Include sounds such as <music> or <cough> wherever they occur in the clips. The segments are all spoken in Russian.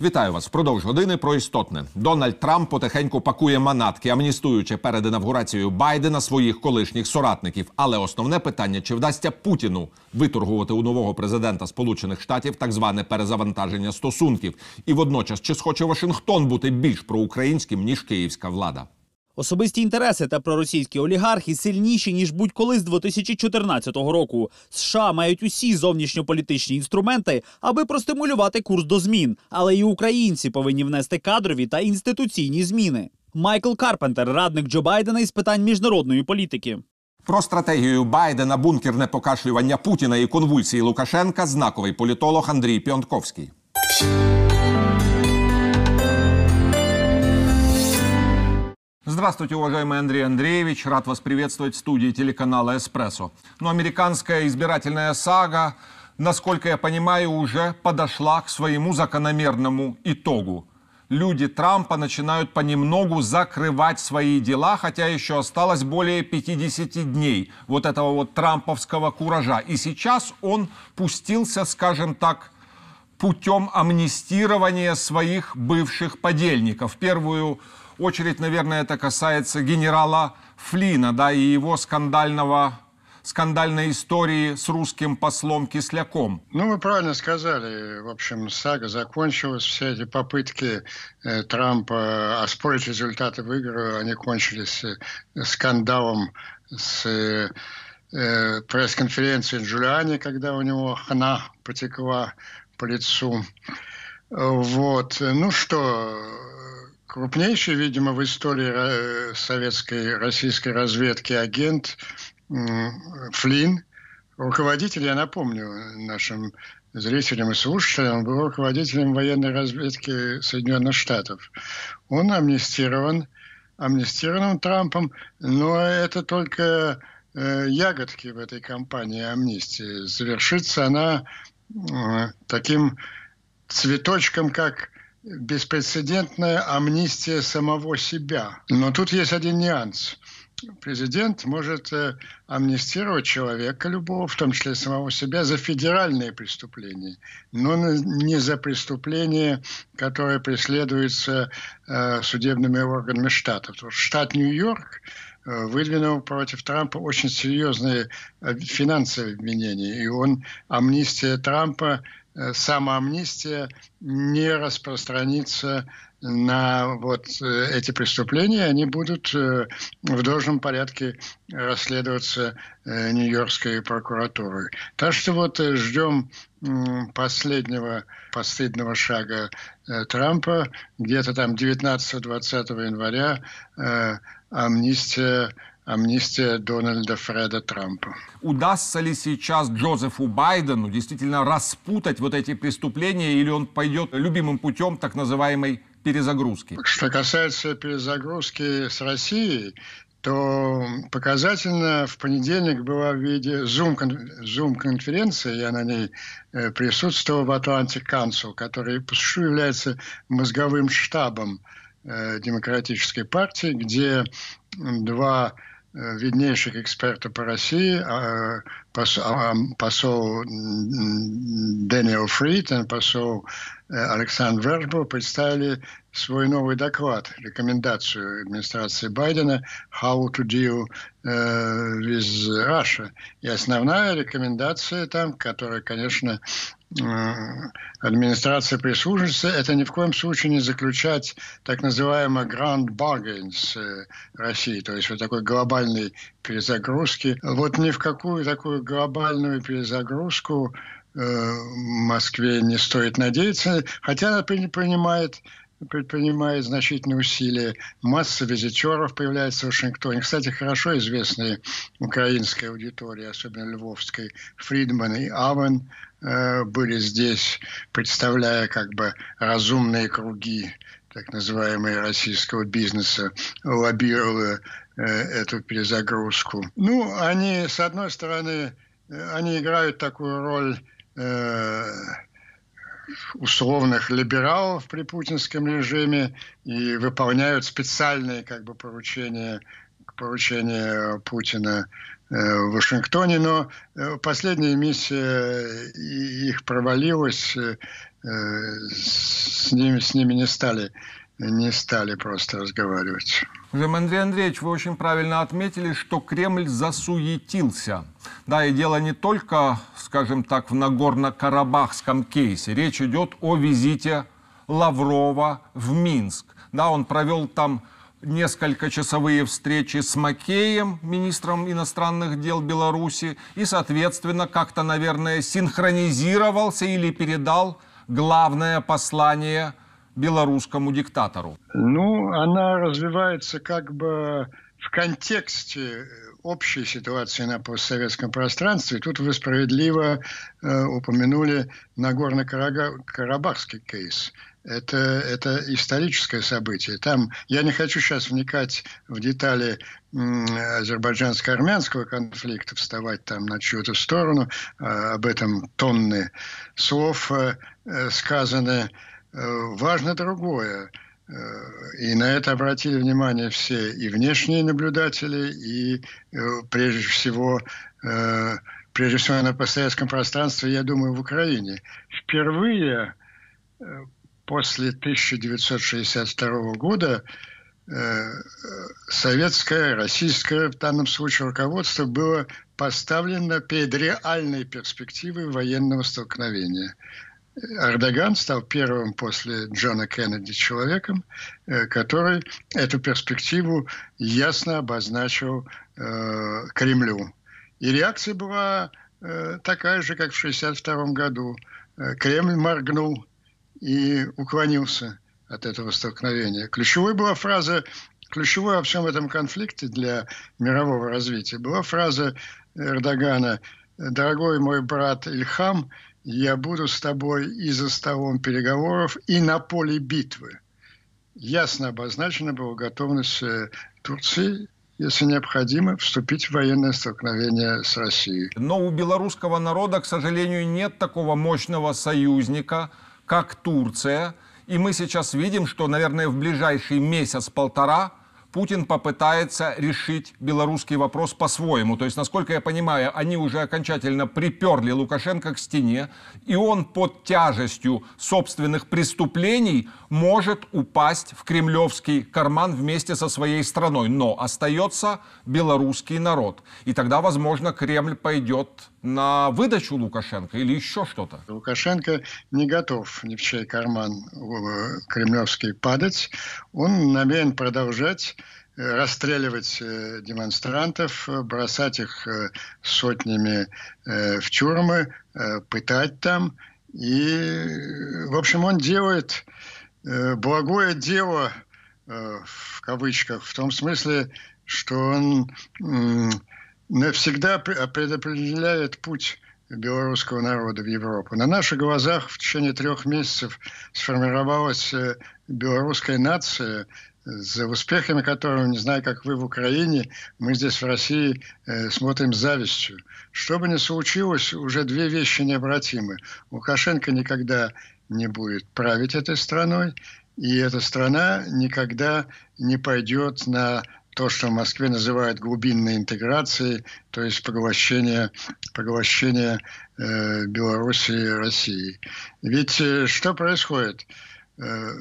Вітаю вас впродовж години про істотне. Дональд Трамп потихеньку пакує манатки, амністуючи перед інавгурацією Байдена своїх колишніх соратників. Але основне питання: чи вдасться Путіну виторгувати у нового президента Сполучених Штатів так зване перезавантаження стосунків, і водночас чи схоче Вашингтон бути більш проукраїнським ніж київська влада? Особисті інтереси та проросійські олігархи сильніші ніж будь-коли з 2014 року. США мають усі зовнішньополітичні інструменти, аби простимулювати курс до змін. Але і українці повинні внести кадрові та інституційні зміни. Майкл Карпентер, радник Джо Байдена із питань міжнародної політики. Про стратегію Байдена, бункерне покашлювання Путіна і конвульсії Лукашенка знаковий політолог Андрій Піонтковський. Здравствуйте, уважаемый Андрей Андреевич. Рад вас приветствовать в студии телеканала «Эспрессо». Но американская избирательная сага, насколько я понимаю, уже подошла к своему закономерному итогу. Люди Трампа начинают понемногу закрывать свои дела, хотя еще осталось более 50 дней вот этого вот трамповского куража. И сейчас он пустился, скажем так, путем амнистирования своих бывших подельников. Первую очередь, наверное, это касается генерала Флина, да, и его скандального скандальной истории с русским послом Кисляком. Ну, вы правильно сказали. В общем, сага закончилась. Все эти попытки э, Трампа оспорить результаты выборов, они кончились э, скандалом с э, э пресс-конференции Джулиани, когда у него хна потекла по лицу. Вот. Ну что, крупнейший, видимо, в истории э, советской, российской разведки агент Флинн, руководитель, я напомню нашим зрителям и слушателям, был руководителем военной разведки Соединенных Штатов. Он амнистирован, амнистирован Трампом, но это только э, ягодки в этой кампании амнистии. Завершится она таким цветочком, как беспрецедентная амнистия самого себя. Но тут есть один нюанс. Президент может э, амнистировать человека любого, в том числе самого себя, за федеральные преступления, но не за преступления, которые преследуются э, судебными органами штатов. Штат Нью-Йорк э, выдвинул против Трампа очень серьезные финансовые обвинения. И он, амнистия Трампа самоамнистия не распространится на вот э, эти преступления, они будут э, в должном порядке расследоваться Нью-Йоркской прокуратурой. Так что вот ждем последнего постыдного шага Трампа, где-то там 19-20 января амнистия амнистия Дональда Фреда Трампа. Удастся ли сейчас Джозефу Байдену действительно распутать вот эти преступления, или он пойдет любимым путем так называемой перезагрузки? Что касается перезагрузки с Россией, то показательно в понедельник была в виде Zoom-конференции, я на ней э, присутствовал в Atlantic Council, который по сути является мозговым штабом э, демократической партии, где два виднейших экспертов по России, а, а, посол Дэниел Фрид и посол э, Александр Вербо представили свой новый доклад, рекомендацию администрации Байдена «How to deal uh, with Russia». И основная рекомендация там, которая, конечно, администрация прислуживается, это ни в коем случае не заключать так называемый grand bargain с э, Россией, то есть вот такой глобальной перезагрузки. Вот ни в какую такую глобальную перезагрузку э, Москве не стоит надеяться, хотя она принимает предпринимает значительные усилия. Масса визитеров появляется в Вашингтоне. Кстати, хорошо известные украинской аудитории, особенно львовской, Фридман и Авен э, были здесь, представляя как бы разумные круги так называемые российского бизнеса, лоббировали э, эту перезагрузку. Ну, они, с одной стороны, э, они играют такую роль э, условных либералов при путинском режиме и выполняют специальные как бы поручения поручения Путина в Вашингтоне, но последняя миссия их провалилась, с ними, с ними не стали не стали просто разговаривать. Андрей Андреевич, вы очень правильно отметили, что Кремль засуетился. Да, и дело не только, скажем так, в Нагорно-Карабахском кейсе. Речь идет о визите Лаврова в Минск. Да, он провел там несколько часовые встречи с Макеем, министром иностранных дел Беларуси, и, соответственно, как-то, наверное, синхронизировался или передал главное послание – белорусскому диктатору? Ну, она развивается как бы в контексте общей ситуации на постсоветском пространстве. Тут вы справедливо э, упомянули Нагорно-Карабахский кейс. Это, это историческое событие. Там я не хочу сейчас вникать в детали азербайджанско-армянского конфликта, вставать там на чью-то сторону. Э, об этом тонны слов э, э сказаны. Э, важно другое. Э, и на это обратили внимание все и внешние наблюдатели, и э, прежде всего, прежде всего на постсоветском пространстве, я думаю, в Украине. Впервые после 1962 года советское, российское в данном случае руководство было поставлено перед реальной перспективой военного столкновения. Эрдоган стал первым после Джона Кеннеди человеком, э, который эту перспективу ясно обозначил э, Кремлю. И реакция была э, такая же, как в 1962 году. Кремль моргнул и уклонился от этого столкновения. Ключевой была фраза, ключевой во всем этом конфликте для мирового развития была фраза Эрдогана «Дорогой мой брат Ильхам, я буду с тобой и за столом переговоров, и на поле битвы. Ясно обозначена была готовность э, Турции если необходимо, вступить в военное столкновение с Россией. Но у белорусского народа, к сожалению, нет такого мощного союзника, как Турция. И мы сейчас видим, что, наверное, в ближайший месяц-полтора Путин попытается решить белорусский вопрос по-своему. То есть, насколько я понимаю, они уже окончательно приперли Лукашенко к стене, и он под тяжестью собственных преступлений может упасть в кремлевский карман вместе со своей страной. Но остается белорусский народ. И тогда, возможно, Кремль пойдет на выдачу Лукашенко или еще что-то? Лукашенко не готов ни в чей карман э, кремлевский падать. Он намерен продолжать расстреливать э, демонстрантов, бросать их сотнями в тюрьмы, пытать там. И, в общем, он делает благое дело, в кавычках, в том смысле, что он навсегда предопределяет путь белорусского народа в Европу. На наших глазах в течение трех месяцев сформировалась э, белорусская нация, за успехами которого, не знаю, как вы в Украине, мы здесь в России э, смотрим с завистью. Что бы ни случилось, уже две вещи необратимы. Лукашенко никогда не будет править этой страной, и эта страна никогда не пойдет на то, что в Москве называют глубинной интеграцией, то есть поглощение, поглощение э, Беларуси и России. Ведь э, что происходит? Э,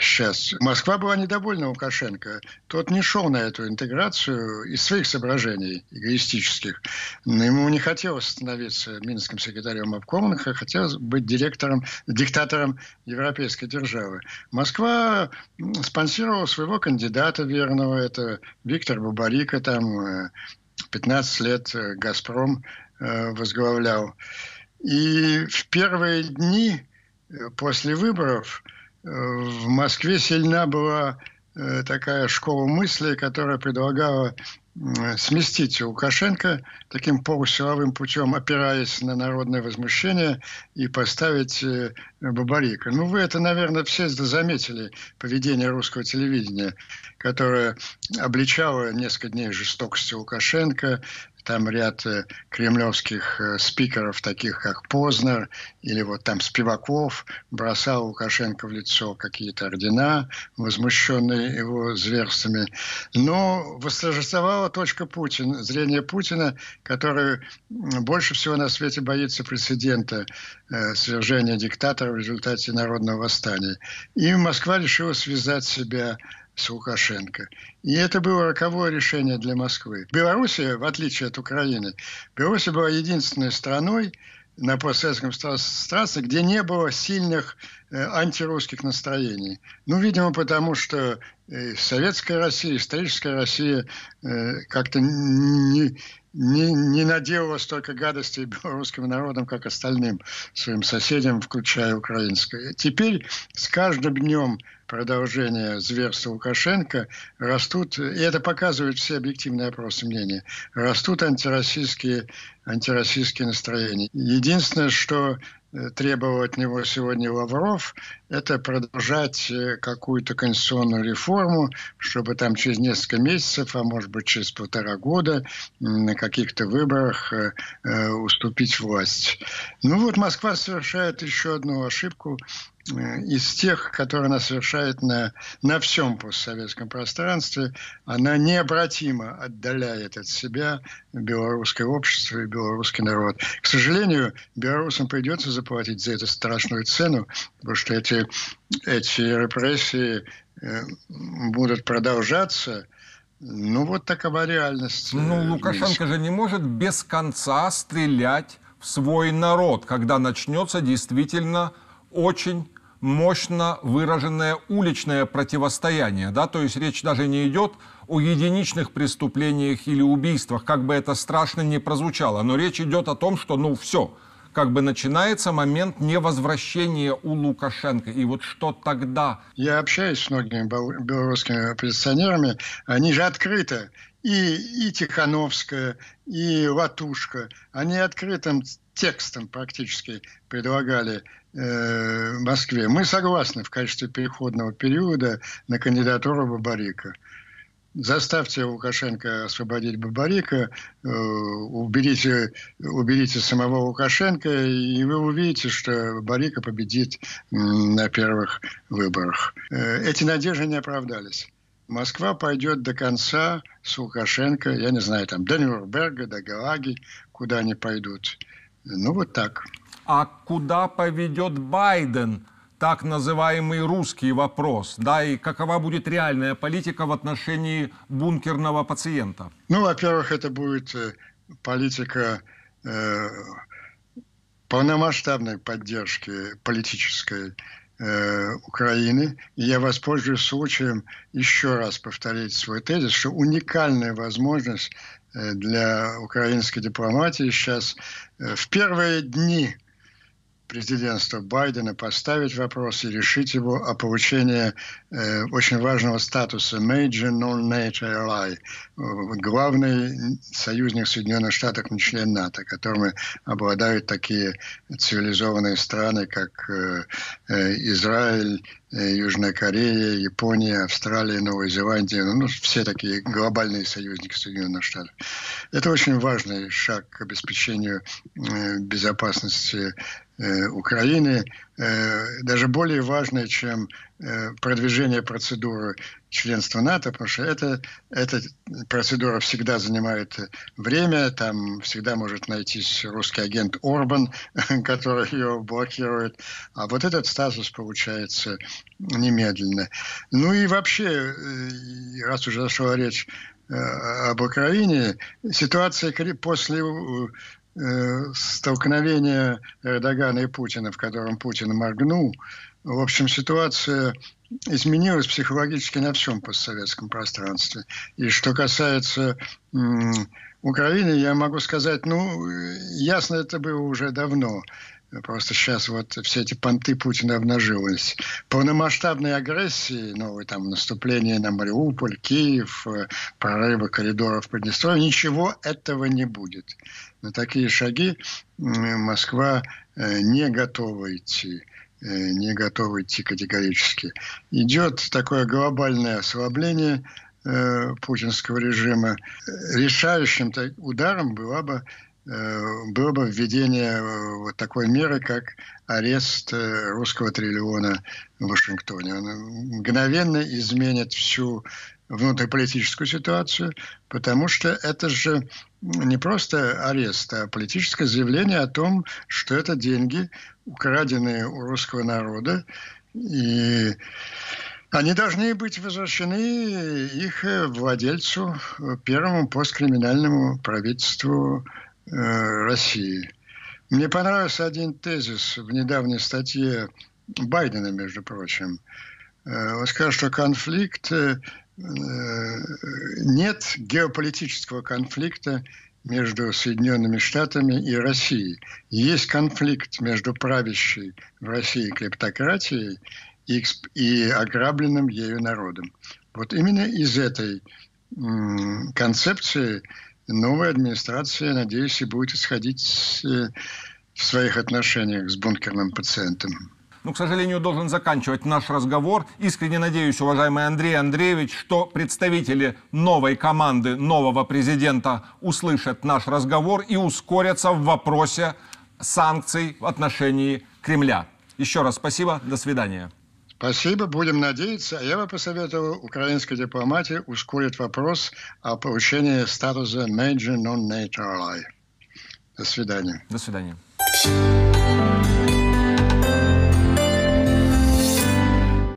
сейчас. Москва была недовольна Лукашенко. Тот не шел на эту интеграцию из своих соображений эгоистических. Но ему не хотелось становиться минским секретарем обкома, а хотелось быть директором, диктатором европейской державы. Москва спонсировала своего кандидата верного, это Виктор Бабарика, там 15 э, лет э, «Газпром» возглавлял. И в первые дни после выборов э, в Москве сильна была э, такая школа мысли, которая предлагала сместить Лукашенко таким полусиловым путем, опираясь на народное возмущение, и поставить э, Бабарика. Ну, вы это, наверное, все заметили, поведение русского телевидения, которое обличало несколько дней жестокости Лукашенко, там ряд э, кремлевских э, спикеров, таких как Познер или вот там Спиваков, бросал Лукашенко в лицо какие-то ордена, возмущенные его зверствами. Но восторжествовала точка Путина, зрение Путина, который больше всего на свете боится прецедента э, свержения диктатора в результате народного восстания. И Москва решила связать себя с Лукашенко. И это было роковое решение для Москвы. Белоруссия, в отличие от Украины, Белоруссия была единственной страной на постсоветском пространстве, где не было сильных э, антирусских настроений. Ну, видимо, потому что э, советская Россия, историческая Россия э, как-то не, не, не наделала столько гадостей белорусским народам, как остальным своим соседям, включая украинское. Теперь с каждым днем продолжения зверства Лукашенко растут, и это показывают все объективные опросы мнения, растут антироссийские, антироссийские настроения. Единственное, что требовал от него сегодня Лавров, это продолжать э, какую-то конституционную реформу, чтобы там через несколько месяцев, а может быть через полтора года на каких-то выборах э, э, уступить власть. Ну вот Москва совершает еще одну ошибку, Э, из тех, которые она совершает на, на всем постсоветском пространстве, она необратимо отдаляет от себя белорусское общество и белорусский народ. К сожалению, белорусам придется заплатить за это страшную цену, потому что эти, эти репрессии э, будут продолжаться, ну, вот такова реальность. Ну, э, Лукашенко же не может без конца стрелять в свой народ, когда начнется действительно очень мощно выраженное уличное противостояние. Да? То есть речь даже не идет о единичных преступлениях или убийствах, как бы это страшно не прозвучало. Но речь идет о том, что ну все, как бы начинается момент невозвращения у Лукашенко. И вот что тогда? Я общаюсь с многими белорусскими оппозиционерами. Они же открыто и, и Тихановская, и Латушка, они открытым текстом практически предлагали э, Москве. Мы согласны в качестве переходного периода на кандидатуру Бабарика. Заставьте Лукашенко освободить Бабарика, э, уберите, уберите самого Лукашенко, и вы увидите, что Бабарика победит на первых выборах. Э, эти надежды не оправдались. Москва пойдет до конца с Лукашенко, я не знаю, там, до Нюрнберга, до Галаги, куда они пойдут. Ну, вот так. А куда поведет Байден? так называемый русский вопрос, да, и какова будет реальная политика в отношении бункерного пациента? Ну, во-первых, это будет э, политика э, полномасштабной поддержки политической э, Украины. И я воспользуюсь случаем еще раз повторить свой тезис, что уникальная возможность э, для украинской дипломатии сейчас в первые дни президентства Байдена поставить вопрос и решить его о получении э, очень важного статуса Major Non-NATO Ally, главный союзник Соединенных Штатов, не член НАТО, которыми обладают такие цивилизованные страны, как э, э, Израиль, э, Южная Корея, Япония, Австралия, Новая Зеландия, ну, все такие глобальные союзники Соединенных Штатов. Это очень важный шаг к обеспечению э, безопасности Э, Украины э, даже более важное, чем э, продвижение процедуры членства НАТО, потому что это, эта процедура всегда занимает время, там всегда может найтись русский агент Орбан, <laughs> который ее блокирует, а вот этот статус получается немедленно. Ну и вообще, раз уже зашла речь об Украине, ситуация после э, столкновение Эрдогана и Путина, в котором Путин моргнул, в общем, ситуация изменилась психологически на всем постсоветском пространстве. И что касается Украины, я могу сказать, ну, ясно это было уже давно. Просто сейчас вот все эти понты Путина обнажились. Полномасштабной агрессии, новое там наступление на Мариуполь, Киев, э, прорывы коридоров Приднестровья, ничего этого не будет. На такие шаги Москва э, не готова идти э, не готова идти категорически. Идет такое глобальное ослабление путинского режима. Решающим ударом была бы было бы введение э, вот такой меры, как арест э, русского триллиона в Вашингтоне. Он мгновенно изменит всю внутриполитическую ситуацию, потому что это же не просто арест, а политическое заявление о том, что это деньги, украденные у русского народа, и они должны быть возвращены их владельцу, первому посткриминальному правительству Э, России. Мне понравился один тезис в недавней статье Байдена, между прочим. Э, он сказал, что конфликт, э, нет геополитического конфликта между Соединенными Штатами и Россией. Есть конфликт между правящей в России клептократией и ограбленным ею народом. Вот именно из этой концепции новая администрация, надеюсь, и будет исходить э, в своих отношениях с бункерным пациентом. Ну, к сожалению, должен заканчивать наш разговор. Искренне надеюсь, уважаемый Андрей Андреевич, что представители новой команды нового президента услышат наш разговор и ускорятся в вопросе санкций в отношении Кремля. Еще раз спасибо, до свидания. Спасибо, будем надеяться. Я бы посоветовал украинской дипломатии ускорить вопрос о получении статуса Major Non-NATO Ally. До свидания. До свидания.